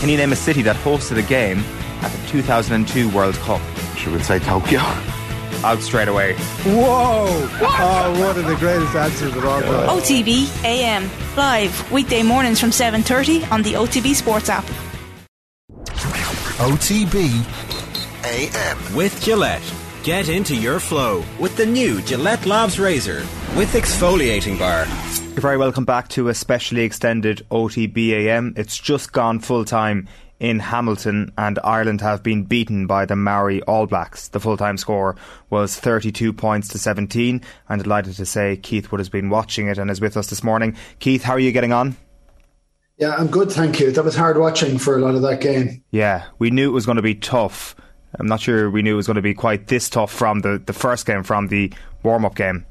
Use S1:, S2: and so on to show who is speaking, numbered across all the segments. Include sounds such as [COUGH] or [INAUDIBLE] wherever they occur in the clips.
S1: Can you name a city that hosted a game at the 2002 World Cup?
S2: Should we say Tokyo?
S1: Out straight away.
S3: Whoa! Oh, one of the greatest answers of all time.
S4: OTB AM live weekday mornings from 7:30 on the OTB Sports app.
S5: OTB AM
S6: with Gillette. Get into your flow with the new Gillette Labs Razor with exfoliating bar.
S1: You're very welcome back to a specially extended OTBAM. It's just gone full time in Hamilton, and Ireland have been beaten by the Maori All Blacks. The full time score was 32 points to 17. I'm delighted to say Keith Wood has been watching it and is with us this morning. Keith, how are you getting on?
S7: Yeah, I'm good, thank you. That was hard watching for a lot of that game.
S1: Yeah, we knew it was going to be tough. I'm not sure we knew it was going to be quite this tough from the, the first game, from the warm up game.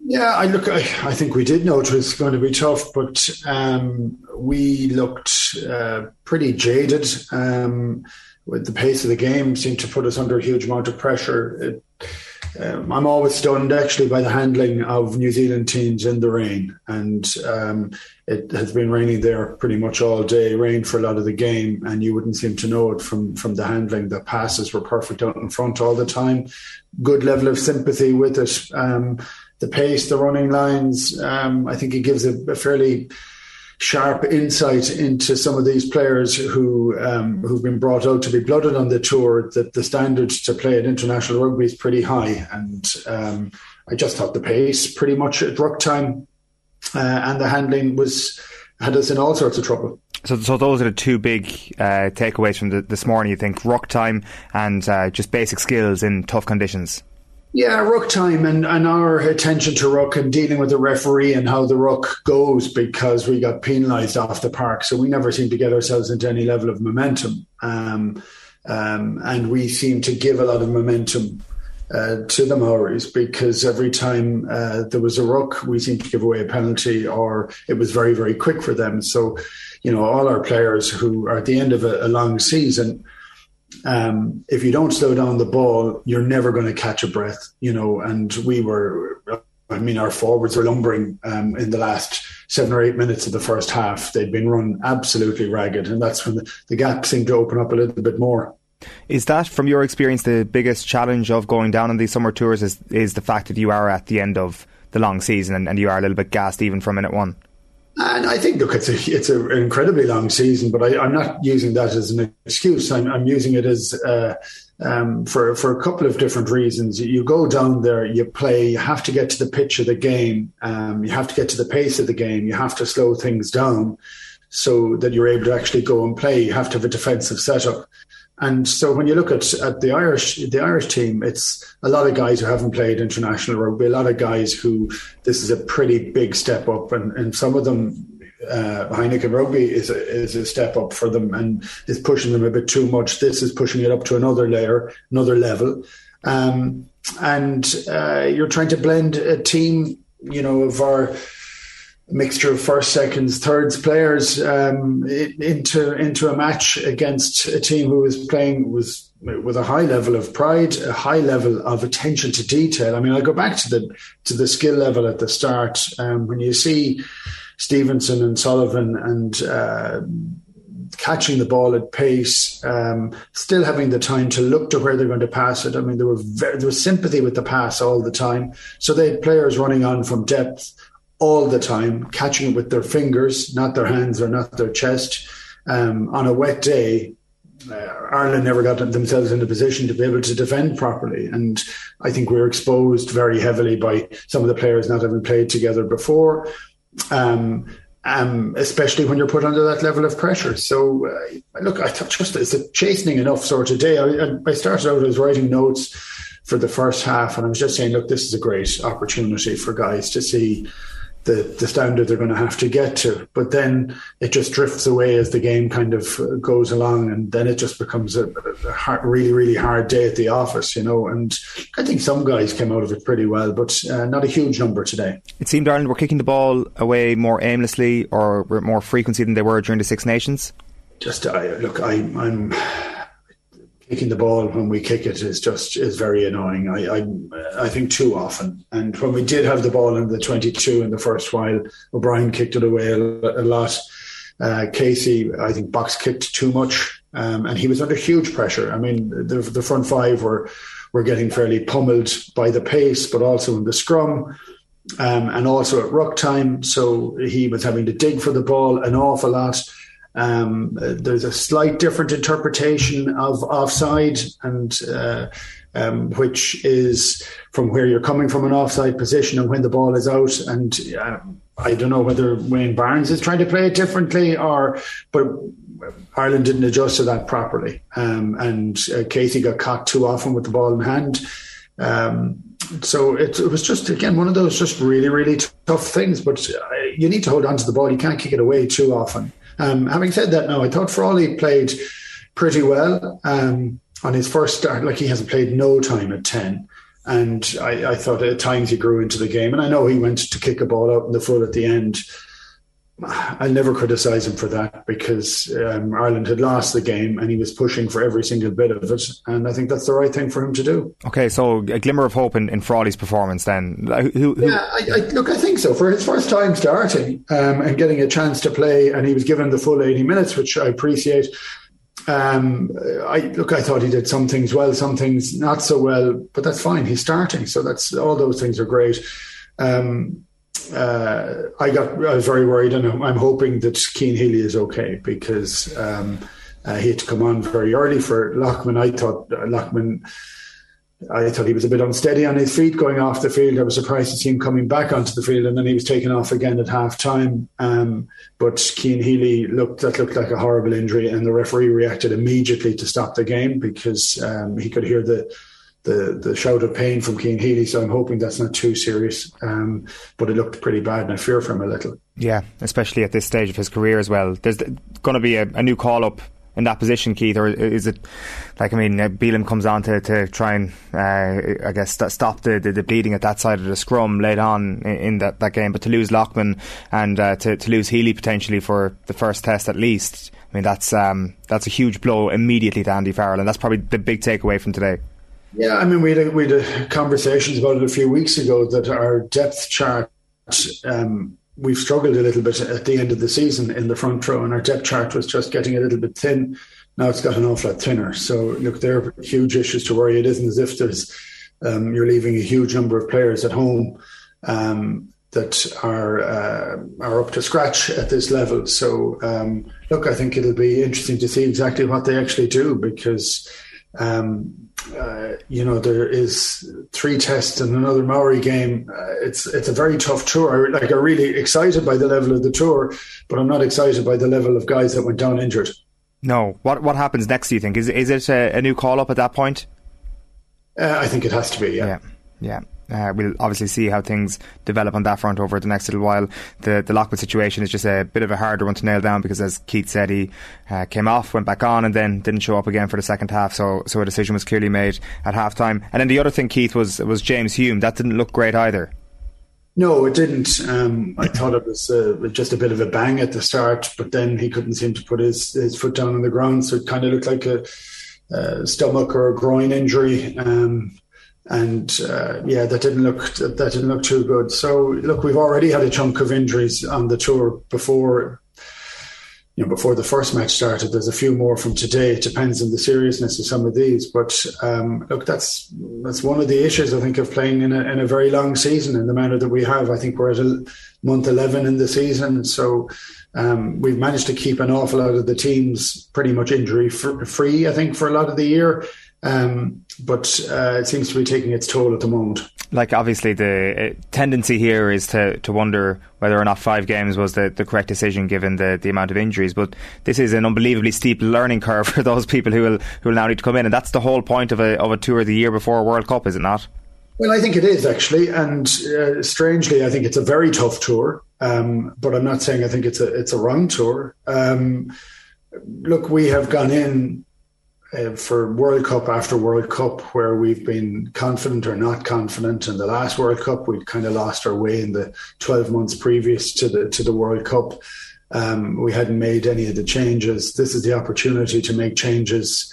S7: Yeah, I look. I, I, think we did know it was going to be tough, but um, we looked uh, pretty jaded. Um, with the pace of the game, seemed to put us under a huge amount of pressure. It, um, I'm always stunned actually by the handling of New Zealand teams in the rain, and um, it has been raining there pretty much all day. Rain for a lot of the game, and you wouldn't seem to know it from from the handling. The passes were perfect out in front all the time. Good level of sympathy with it. The pace, the running lines. Um, I think it gives a, a, fairly sharp insight into some of these players who um, who've been brought out to be blooded on the tour. That the standards to play at international rugby is pretty high, and um, I just thought the pace pretty much at ruck time uh, and the handling was had us in all sorts of trouble.
S1: So, so those are the two big uh, takeaways from the, this morning. You think ruck time and uh, just basic skills in tough conditions.
S7: Yeah, ruck time and, and our attention to ruck and dealing with the referee and how the ruck goes because we got penalised off the park. So we never seem to get ourselves into any level of momentum. Um, um, and we seem to give a lot of momentum uh, to the Maoris because every time uh, there was a ruck, we seemed to give away a penalty or it was very, very quick for them. So, you know, all our players who are at the end of a, a long season, um, if you don't slow down the ball, you're never going to catch a breath, you know. And we were, I mean, our forwards were lumbering um, in the last seven or eight minutes of the first half. They'd been run absolutely ragged, and that's when the, the gap seemed to open up a little bit more.
S1: Is that, from your experience, the biggest challenge of going down on these summer tours? Is is the fact that you are at the end of the long season and, and you are a little bit gassed even from minute one?
S7: And I think, look, it's a, it's an incredibly long season, but I, am not using that as an excuse. I'm, I'm using it as uh, um, for for a couple of different reasons. You go down there, you play, you have to get to the pitch of the game, um, you have to get to the pace of the game, you have to slow things down so that you're able to actually go and play. You have to have a defensive setup. And so when you look at, at the Irish the Irish team, it's a lot of guys who haven't played international rugby, a lot of guys who this is a pretty big step up, and, and some of them uh, Heineken Rugby is a, is a step up for them and is pushing them a bit too much. This is pushing it up to another layer, another level. Um, and uh, you're trying to blend a team, you know, of our mixture of first, seconds, thirds players um, into into a match against a team who was playing was with a high level of pride, a high level of attention to detail. I mean, I go back to the to the skill level at the start um, when you see Stevenson and Sullivan and. Uh, catching the ball at pace, um, still having the time to look to where they're going to pass it. I mean, there were very, there was sympathy with the pass all the time. So they had players running on from depth all the time, catching it with their fingers, not their hands or not their chest. Um, on a wet day, uh, Ireland never got themselves in a position to be able to defend properly. And I think we are exposed very heavily by some of the players not having played together before. Um, um, especially when you're put under that level of pressure. So, uh, look, I thought just it's a chastening enough sort of day. I, I started out as writing notes for the first half, and I was just saying, look, this is a great opportunity for guys to see the, the standard they're going to have to get to. But then it just drifts away as the game kind of goes along, and then it just becomes a, a hard, really, really hard day at the office, you know. And I think some guys came out of it pretty well, but uh, not a huge number today.
S1: It seemed Ireland were kicking the ball away more aimlessly or more frequency than they were during the Six Nations.
S7: Just I, look, I, I'm kicking the ball when we kick it is just is very annoying. I, I, I think too often. And when we did have the ball in the 22 in the first while, O'Brien kicked it away a, a lot. Uh, Casey, I think, box kicked too much, um, and he was under huge pressure. I mean, the, the front five were were getting fairly pummeled by the pace, but also in the scrum. Um, and also at ruck time, so he was having to dig for the ball an awful lot. Um, there's a slight different interpretation of offside, and uh, um, which is from where you're coming from an offside position and when the ball is out. And uh, I don't know whether Wayne Barnes is trying to play it differently or, but Ireland didn't adjust to that properly. Um, and uh, Casey got caught too often with the ball in hand. Um, so it, it, was just again one of those just really really tough things. But uh, you need to hold on to the ball. You can't kick it away too often. Um, having said that, now I thought Frawley played pretty well um, on his first start. Like he hasn't played no time at ten. And I, I, thought at times he grew into the game. And I know he went to kick a ball out in the full at the end. I'll never criticise him for that because um, Ireland had lost the game and he was pushing for every single bit of it. And I think that's the right thing for him to do.
S1: Okay, so a glimmer of hope in, in Frawley's performance then. Who, who?
S7: Yeah, I, I, look, I think so. For his first time starting um, and getting a chance to play, and he was given the full 80 minutes, which I appreciate. Um, I look. I thought he did some things well, some things not so well, but that's fine. He's starting, so that's all those things are great. Um, uh, I got I was very worried, and I'm hoping that Cian Healy is okay because um, uh, he had to come on very early for Loughman. I thought uh, Loughman. I thought he was a bit unsteady on his feet going off the field. I was surprised to see him coming back onto the field, and then he was taken off again at half time. Um, but Cian Healy looked that looked like a horrible injury, and the referee reacted immediately to stop the game because um, he could hear the the the shout of pain from Cian Healy. So I'm hoping that's not too serious. Um, but it looked pretty bad, and I fear for him a little.
S1: Yeah, especially at this stage of his career as well. There's going to be a, a new call up in that position, Keith, or is it like I mean, uh, Bealham comes on to, to try and uh, I guess st- stop the, the, the, bleeding at that side of the scrum late on in, in that, that game, but to lose Loughman and uh, to, to lose Healy potentially for the first test at least, I mean that's um, that's a huge blow immediately to Andy Farrell, and that's probably the big takeaway from today.
S7: Yeah, I mean, we had, we had conversations about it a few weeks ago that our depth chart, um, we've struggled a little bit at the end of the season in the front row, and our depth chart was just getting a little bit thin. Now it's got an awful lot thinner. So, look, there are huge issues to worry. It isn't as if there's um, you're leaving a huge number of players at home um, that are uh, are up to scratch at this level. So, um, look, I think it'll be interesting to see exactly what they actually do because um, uh, you know there is three tests and another Maori game. Uh, it's it's a very tough tour. I, like I'm really excited by the level of the tour, but I'm not excited by the level of guys that went down injured.
S1: No, what what happens next? Do you think is is it a, a new call up at that point?
S7: Uh, I think it has to be. Yeah,
S1: yeah. yeah. Uh, we'll obviously see how things develop on that front over the next little while. The the Loughman situation is just a bit of a harder one to nail down because, as Keith said, he uh, came off, went back on, and then didn't show up again for the second half. So so a decision was clearly made at half time. And then the other thing, Keith, was was James Hume. That didn't look great either.
S7: No, it didn't. Um, I thought it was uh, just a bit of a bang at the start, but then he couldn't seem to put his, his foot down on the ground, so it kind of looked like a, a stomach or a groin injury. Um, and uh, yeah, that didn't look that didn't look too good. So look, we've already had a chunk of injuries on the tour before. You know, before the first match started, there's a few more from today. It depends on the seriousness of some of these, but um, look, that's that's one of the issues I think of playing in a in a very long season in the manner that we have. I think we're at a month eleven in the season, so um, we've managed to keep an awful lot of the teams pretty much injury free. I think for a lot of the year. Um, but uh, it seems to be taking its toll at the moment.
S1: Like obviously, the uh, tendency here is to, to wonder whether or not five games was the, the correct decision given the, the amount of injuries. But this is an unbelievably steep learning curve [LAUGHS] for those people who will who will now need to come in, and that's the whole point of a of a tour the year before a World Cup, is it not?
S7: Well, I think it is actually, and uh, strangely, I think it's a very tough tour. Um, but I'm not saying I think it's a it's a wrong tour. Um, look, we have gone in uh, for World Cup after World Cup, where we've been confident or not confident. In the last World Cup, we'd kind of lost our way in the 12 months previous to the to the World Cup. Um, we hadn't made any of the changes. This is the opportunity to make changes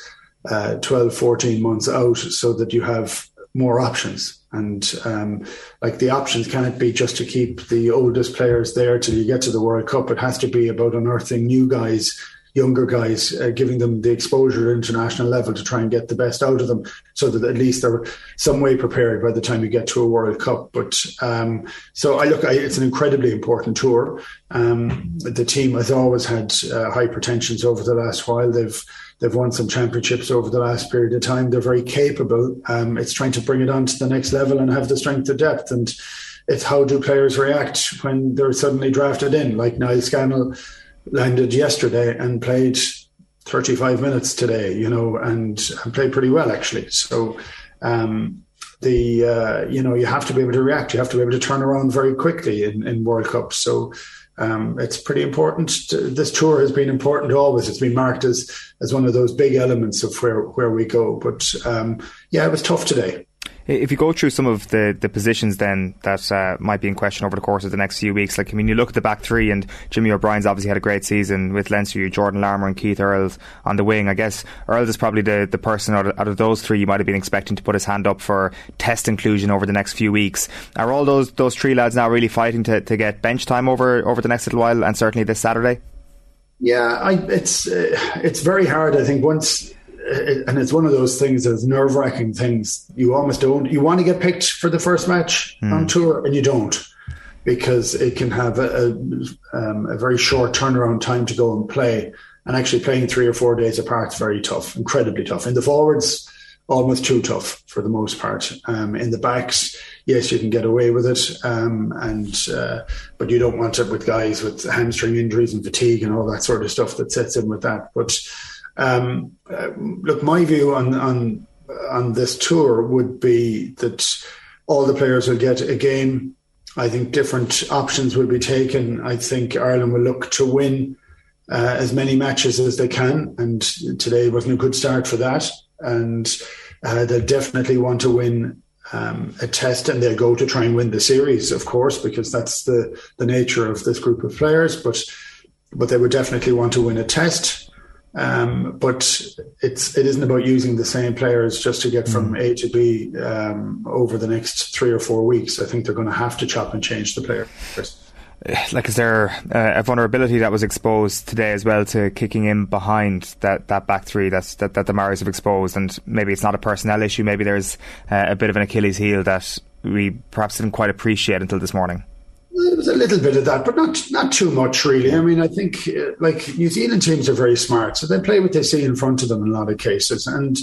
S7: uh, 12, 14 months out so that you have more options. And um, like the options can't be just to keep the oldest players there till you get to the World Cup. It has to be about unearthing new guys younger guys, uh, giving them the exposure at international level to try and get the best out of them, so that at least they're some way prepared by the time you get to a World Cup. But um, so I look, I, it's an incredibly important tour. Um, the team has always had uh, high pretensions over the last while. They've they've won some championships over the last period of time. They're very capable. Um, it's trying to bring it on to the next level and have the strength of depth and. It's how do players react when they're suddenly drafted in, like Niall Scannell landed yesterday and played 35 minutes today, you know, and, and played pretty well actually. So, um, the uh, you know you have to be able to react. You have to be able to turn around very quickly in, in World Cups. So um, it's pretty important. To, this tour has been important always. It's been marked as as one of those big elements of where where we go. But um, yeah, it was tough today.
S1: If you go through some of the, the positions then that uh, might be in question over the course of the next few weeks, like I mean, you look at the back three, and Jimmy O'Brien's obviously had a great season with Leinster. You Jordan Larmour and Keith Earls on the wing. I guess Earls is probably the, the person out of, out of those three you might have been expecting to put his hand up for test inclusion over the next few weeks. Are all those those three lads now really fighting to, to get bench time over over the next little while, and certainly this Saturday?
S7: Yeah, I, it's uh, it's very hard. I think once and it's one of those things that's nerve wracking things. You almost don't. You want to get picked for the first match mm. on tour, and you don't because it can have a, a, um, a, very short turnaround time to go and play. And actually, playing three or four days apart is very tough, incredibly tough. In the forwards, almost too tough for the most part. Um, in the backs, yes, you can get away with it, um, and uh, but you don't want it with guys with hamstring injuries and fatigue and all that sort of stuff that sets in with that. But um, uh, look, my view on, on on this tour would be that all the players will get a game. I think different options will be taken. I think Ireland will look to win uh, as many matches as they can, and today wasn't a good start for that. And uh, they'll definitely want to win um, a test, and they'll go to try and win the series, of course, because that's the the nature of this group of players. But but they would definitely want to win a test. Um, but it's it isn't about using the same players just to get from mm. A to B um, over the next three or four weeks. I think they're going to have to chop and change the players.
S1: Like, is there a vulnerability that was exposed today as well to kicking in behind that, that back three that's, that, that the Maoris have exposed? And maybe it's not a personnel issue, maybe there's uh, a bit of an Achilles heel that we perhaps didn't quite appreciate until this morning.
S7: There was a little bit of that, but not not too much, really. I mean, I think uh, like New Zealand teams are very smart, so they play what they see in front of them in a lot of cases. And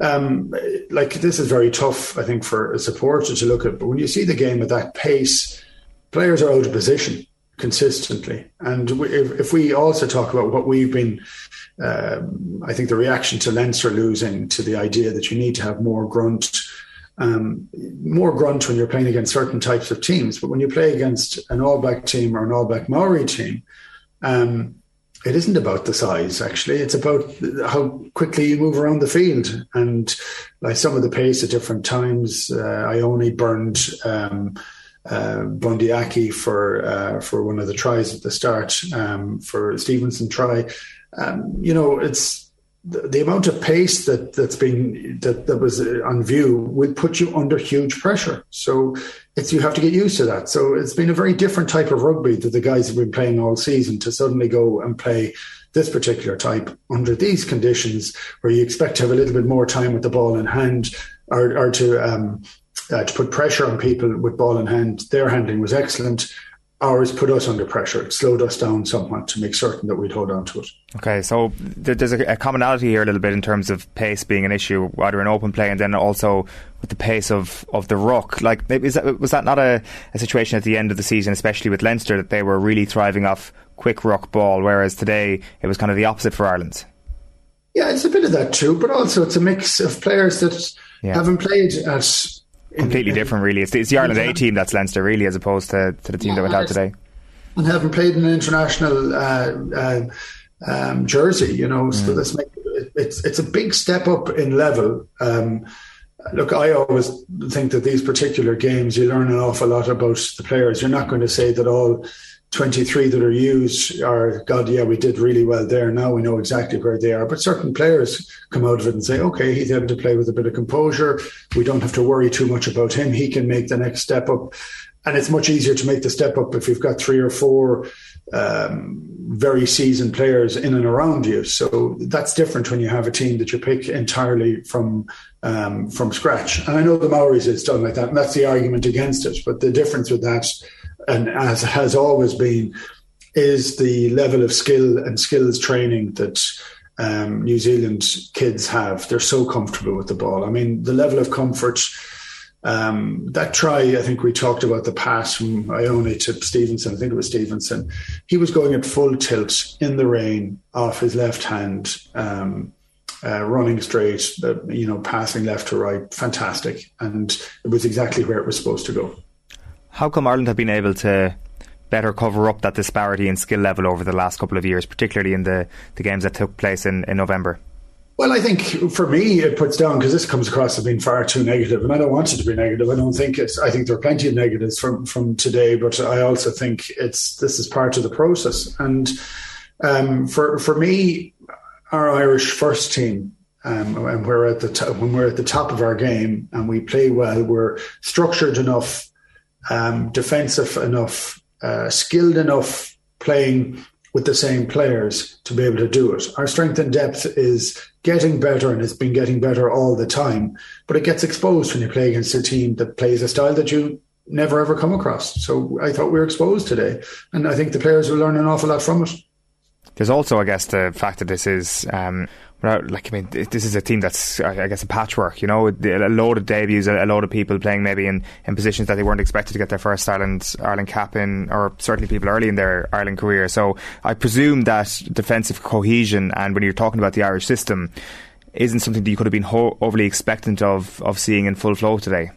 S7: um, like this is very tough, I think, for a supporter to look at. But when you see the game at that pace, players are out of position consistently. And if, if we also talk about what we've been, um, I think the reaction to Leinster losing to the idea that you need to have more grunt um, more grunt when you're playing against certain types of teams. But when you play against an All Black team or an All Black Maori team, um, it isn't about the size, actually. It's about how quickly you move around the field. And like some of the pace at different times, uh, I only burned. Um, uh, for uh, for one of the tries at the start um, for Stevenson try. Um, you know, it's the, the, amount of pace that that's been that, that was on view will put you under huge pressure. So it's you have to get used to that. So it's been a very different type of rugby that the guys have been playing all season to suddenly go and play this particular type under these conditions where you expect to have a little bit more time with the ball in hand or, or to um, uh, to put pressure on people with ball in hand. Their handling was excellent ours put us under pressure. It slowed us down somewhat to make certain that we'd hold on to it.
S1: Okay, so there's a, commonality here a little bit in terms of pace being an issue, either in open play and then also with the pace of, of the ruck. Like, that, was that not a, a situation at the end of the season, especially with Leinster, that they were really thriving off quick ruck ball, whereas today it was kind of the opposite for Ireland?
S7: Yeah, it's a bit of that too, but also it's a mix of players that yeah. haven't played at
S1: completely different, really. It's, it's the Ireland A team that's Leinster, really, as opposed to, to the team yeah, that went out today.
S7: And haven't played in an international uh, uh, um, jersey, you know. Mm. So this make, it's it's a big step up in level. Um, look, I always think that these particular games, you learn an awful lot about the players. You're not going to say that all 23 that are used are, God, yeah, we did really well there. Now we know exactly where they are. But certain players come out of it and say, okay, he's able to play with a bit of composure. We don't have to worry too much about him. He can make the next step up. And it's much easier to make the step up if you've got three or four um, very seasoned players in and around you. So that's different when you have a team that you pick entirely from um, from scratch. And I know the Maoris is done like that, and that's the argument against it. But the difference with that and as has always been, is the level of skill and skills training that um, New Zealand kids have. They're so comfortable with the ball. I mean, the level of comfort. Um, that try, I think we talked about the pass from Ioane to Stevenson. I think it was Stevenson. He was going at full tilt in the rain off his left hand, um, uh, running straight, uh, you know, passing left to right. Fantastic. And it was exactly where it was supposed to go.
S1: How come Ireland have been able to better cover up that disparity in skill level over the last couple of years, particularly in the, the games that took place in, in November?
S7: Well, I think for me, it puts down because this comes across as being far too negative, and I don't want it to be negative. I don't think it's. I think there are plenty of negatives from from today, but I also think it's this is part of the process. And um, for for me, our Irish first team, um, and we're at the when we're at the top of our game and we play well, we're structured enough um, defensive enough, uh, skilled enough playing with the same players to be able to do it. Our strength and depth is getting better and it's been getting better all the time, but it gets exposed when you play against a team that plays a style that you never ever come across. So I thought we were exposed today, and I think the players will learn an awful lot from it.
S1: There's also, I guess, the fact that this is um, like I mean, this is a team that's I guess a patchwork. You know, a load of debuts, a load of people playing maybe in, in positions that they weren't expected to get their first Ireland Ireland cap in, or certainly people early in their Ireland career. So I presume that defensive cohesion and when you're talking about the Irish system, isn't something that you could have been ho- overly expectant of of seeing in full flow today.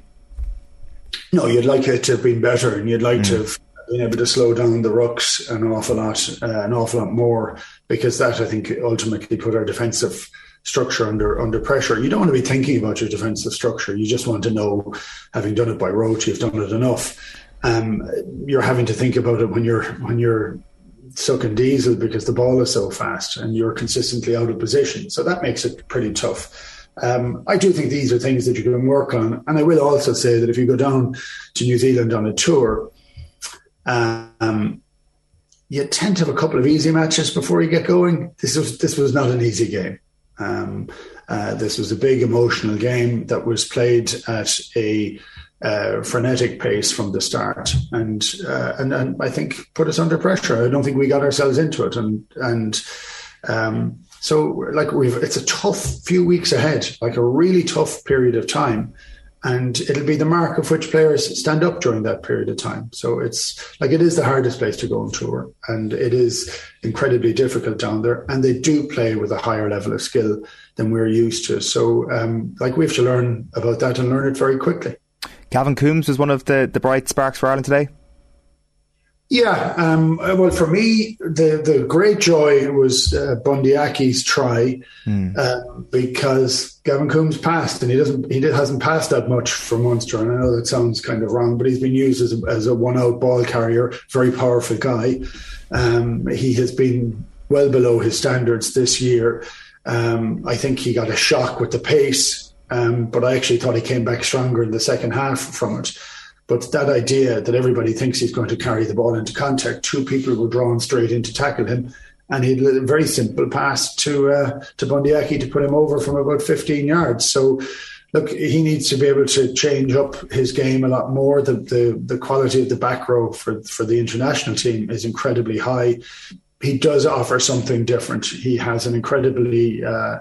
S7: No, you'd like it to have been better, and you'd like mm. to have been able to slow down the rucks an awful lot, uh, an awful lot more, because that I think ultimately put our defensive structure under under pressure. You don't want to be thinking about your defensive structure. You just want to know, having done it by rote, you've done it enough. Um, you're having to think about it when you're when you're sucking diesel because the ball is so fast and you're consistently out of position. So that makes it pretty tough. Um, I do think these are things that you can work on. And I will also say that if you go down to New Zealand on a tour, um, you tend to have a couple of easy matches before you get going. This was this was not an easy game. Um, uh, this was a big emotional game that was played at a uh, frenetic pace from the start, and, uh, and and I think put us under pressure. I don't think we got ourselves into it, and and um, so like we've it's a tough few weeks ahead, like a really tough period of time and it'll be the mark of which players stand up during that period of time. So it's like it is the hardest place to go on tour, and it is incredibly difficult down there. And they do play with a higher level of skill than we're used to. So, um, like we have to learn about that and learn it very quickly.
S1: Gavin Coombes was one of the the bright sparks for Ireland today.
S7: Yeah, um, well, for me, the the great joy was uh, Bundee Aki's try mm. uh, because Gavin Coombes passed, and he doesn't he hasn't passed that much for Munster. And I know that sounds kind of wrong, but he's been used as a, as a one out ball carrier, very powerful guy. Um, he has been well below his standards this year. Um, I think he got a shock with the pace, um, but I actually thought he came back stronger in the second half from it. But that idea that everybody thinks he's going to carry the ball into contact, two people were drawn straight in to tackle him, and he had a very simple pass to uh, to Bundee Aki to put him over from about 15 yards. So, look, he needs to be able to change up his game a lot more. The the, the quality of the back row for for the international team is incredibly high. He does offer something different. He has an incredibly uh,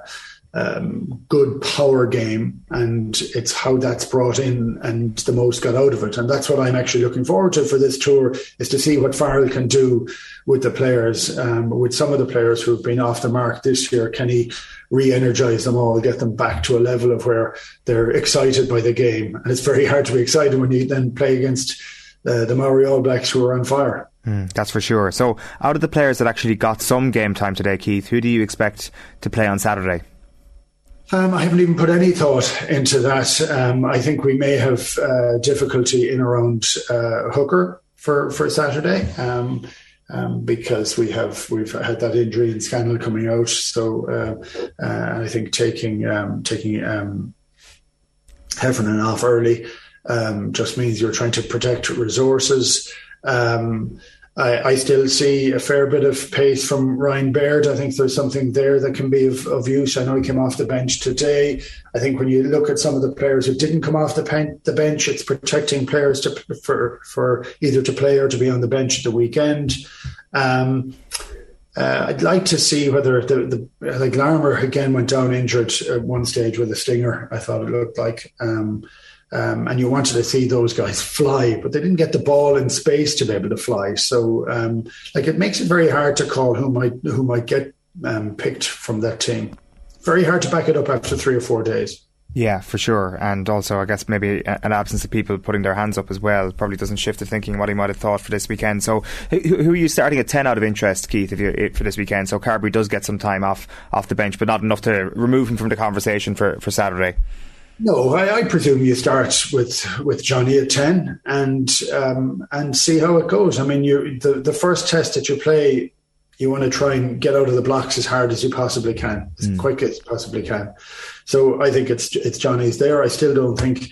S7: um, good power game, and it's how that's brought in and the most got out of it. And that's what I'm actually looking forward to for this tour is to see what Farrell can do with the players, um, with some of the players who've been off the mark this year. Can he re-energize them all, get them back to a level of where they're excited by the game? And it's very hard to be excited when you then play against uh, the Maori All Blacks who are on fire.
S1: Mm, that's for sure. So, out of the players that actually got some game time today, Keith, who do you expect to play on Saturday?
S7: Um, I haven't even put any thought into that. Um, I think we may have uh, difficulty in around uh, Hooker for for Saturday. Um, um, because we have we've had that injury and Scannell coming out. So uh, uh, I think taking um, taking um, Heffernan off early um, just means you're trying to protect resources. Um, I, I, still see a fair bit of pace from Ryan Baird. I think there's something there that can be of, of, use. I know he came off the bench today. I think when you look at some of the players who didn't come off the, pen, the bench, it's protecting players to, for for either to play or to be on the bench at the weekend. Um, uh, I'd like to see whether the, the like Larmour again went down injured at one stage with a stinger. I thought it looked like. Um, um, and you wanted to see those guys fly, but they didn't get the ball in space to be able to fly. So, um, like, it makes it very hard to call who might who might get um, picked from that team. Very hard to back it up after three or four days.
S1: Yeah, for sure. And also, I guess maybe an absence of people putting their hands up as well probably doesn't shift the thinking what he might have thought for this weekend. So, who, are you starting at 10 out of interest, Keith, if you, for this weekend? So, Carbery does get some time off off the bench, but not enough to remove him from the conversation for, for Saturday.
S7: No, I, I, presume you start with with Johnny at ten and um, and see how it goes. I mean, you the the first test that you play, you want to try and get out of the blocks as hard as you possibly can, as mm. quick as possibly can. So I think it's it's Johnny's there. I still don't think,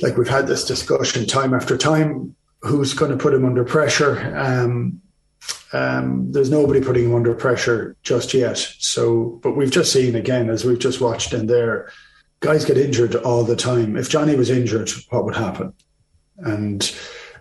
S7: like we've had this discussion time after time, who's going to put him under pressure. Um, um, there's nobody putting him under pressure just yet. So, but we've just seen again, as we've just watched in there guys get injured all the time. If Johnny was injured, what would happen? And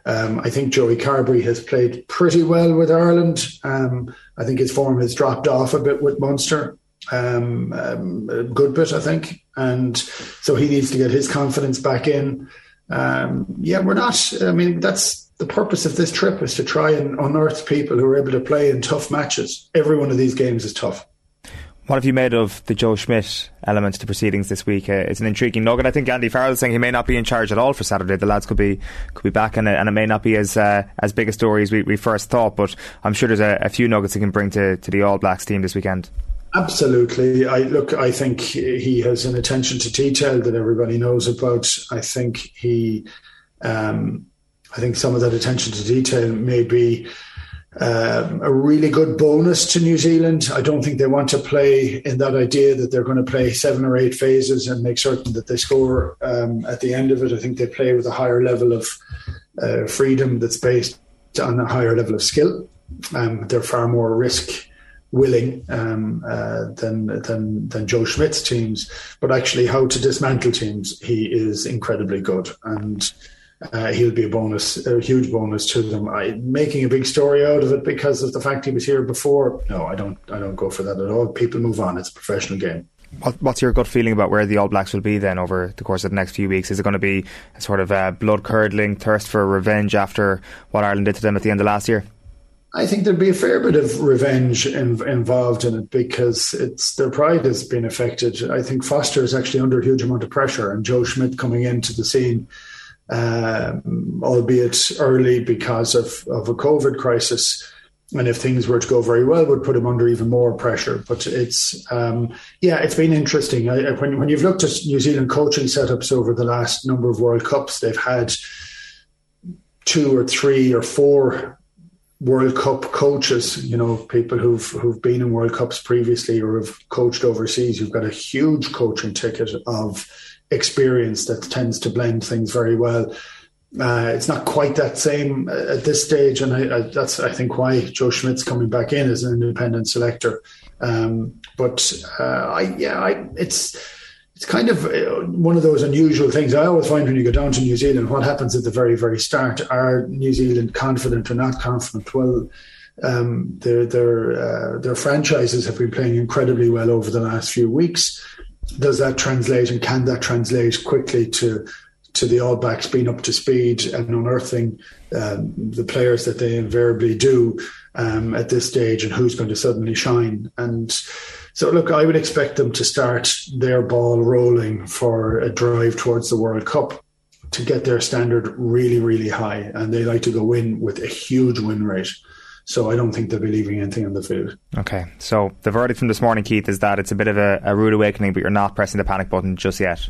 S7: um, I think Joey Carbery has played pretty well with Ireland. Um, I think his form has dropped off a bit with Munster, um, um a good bit, I think. And so he needs to get his confidence back in. Um, yeah, we're not. I mean, that's the purpose of this trip is to try and unearth people who are able to play in tough matches. Every one of these games is tough.
S1: What have you made of the Joe Schmidt element to proceedings this week? Uh, it's an intriguing nugget. I think Andy Farrell is saying he may not be in charge at all for Saturday. The lads could be could be back, and, and it may not be as uh, as big a story as we, we first thought. But I'm sure there's a, a few nuggets he can bring to, to the All Blacks team this weekend.
S7: Absolutely. I look. I think he has an attention to detail that everybody knows about. I think he. Um, I think some of that attention to detail may be um, a really good bonus to New Zealand. I don't think they want to play in that idea that they're going to play seven or eight phases and make certain that they score um, at the end of it. I think they play with a higher level of uh, freedom that's based on a higher level of skill. Um, they're far more risk willing um, uh, than than than Joe Schmidt's teams, but actually how to dismantle teams, he is incredibly good and uh, he'll be a bonus, a huge bonus to them. I, making a big story out of it because of the fact he was here before. No, I don't. I don't go for that at all. People move on. It's a professional game.
S1: What, what's your gut feeling about where the All Blacks will be then over the course of the next few weeks? Is it going to be a sort of a blood curdling thirst for revenge after what Ireland did to them at the end of last year?
S7: I think there'll be a fair bit of revenge in, involved in it because it's their pride has been affected. I think Foster is actually under a huge amount of pressure, and Joe Schmidt coming into the scene um, albeit early because of, of a COVID crisis. And if things were to go very well, would put him under even more pressure. But it's um, yeah, it's been interesting. I, when when you've looked at New Zealand coaching setups over the last number of World Cups, they've had two or three or four World Cup coaches, you know, people who've who've been in World Cups previously or have coached overseas. You've got a huge coaching ticket of experience that tends to blend things very well. Uh, it's not quite that same at this stage, and I, I, that's I think why Joe Schmidt's coming back in as an independent selector. Um, but uh, I, yeah, I, it's it's kind of uh, one of those unusual things. I always find when you go down to New Zealand, what happens at the very very start? Are New Zealand confident or not confident? Well. Um, their their uh, their franchises have been playing incredibly well over the last few weeks does that translate and can that translate quickly to to the All Blacks being up to speed and unearthing um, the players that they invariably do um, at this stage and who's going to suddenly shine. And so, look, I would expect them to start their ball rolling for a drive towards the World Cup to get their standard really, really high. And they like to go in with a huge win rate. So I don't think they'll be leaving anything on the field.
S1: Okay. So the verdict from this morning, Keith, is that it's a bit of a, a rude awakening, but you're not pressing the panic button just yet.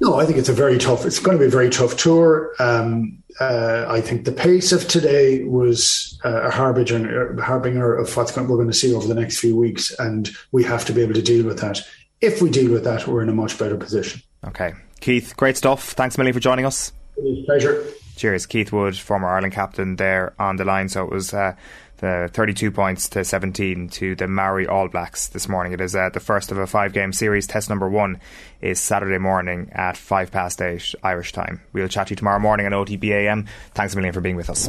S7: No, I think it's a very tough. It's going to be a very tough tour. Um, uh, I think the pace of today was uh, a harbinger, a harbinger of what we're going to see over the next few weeks, and we have to be able to deal with that. If we deal with that, we're in a much better position.
S1: Okay, Keith, great stuff. Thanks a million for joining us.
S7: It was a pleasure.
S1: Cheers, Keith Wood, former Ireland captain, there on the line. So it was uh, the 32 points to 17 to the Maori All Blacks this morning. It is uh, the first of a five game series. Test number one is Saturday morning at 5 past 8 Irish time. We'll chat to you tomorrow morning on OTBAM. Thanks a million for being with us.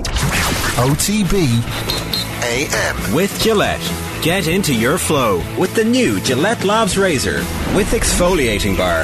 S5: OTB AM.
S6: With Gillette. Get into your flow with the new Gillette Labs Razor with exfoliating bar.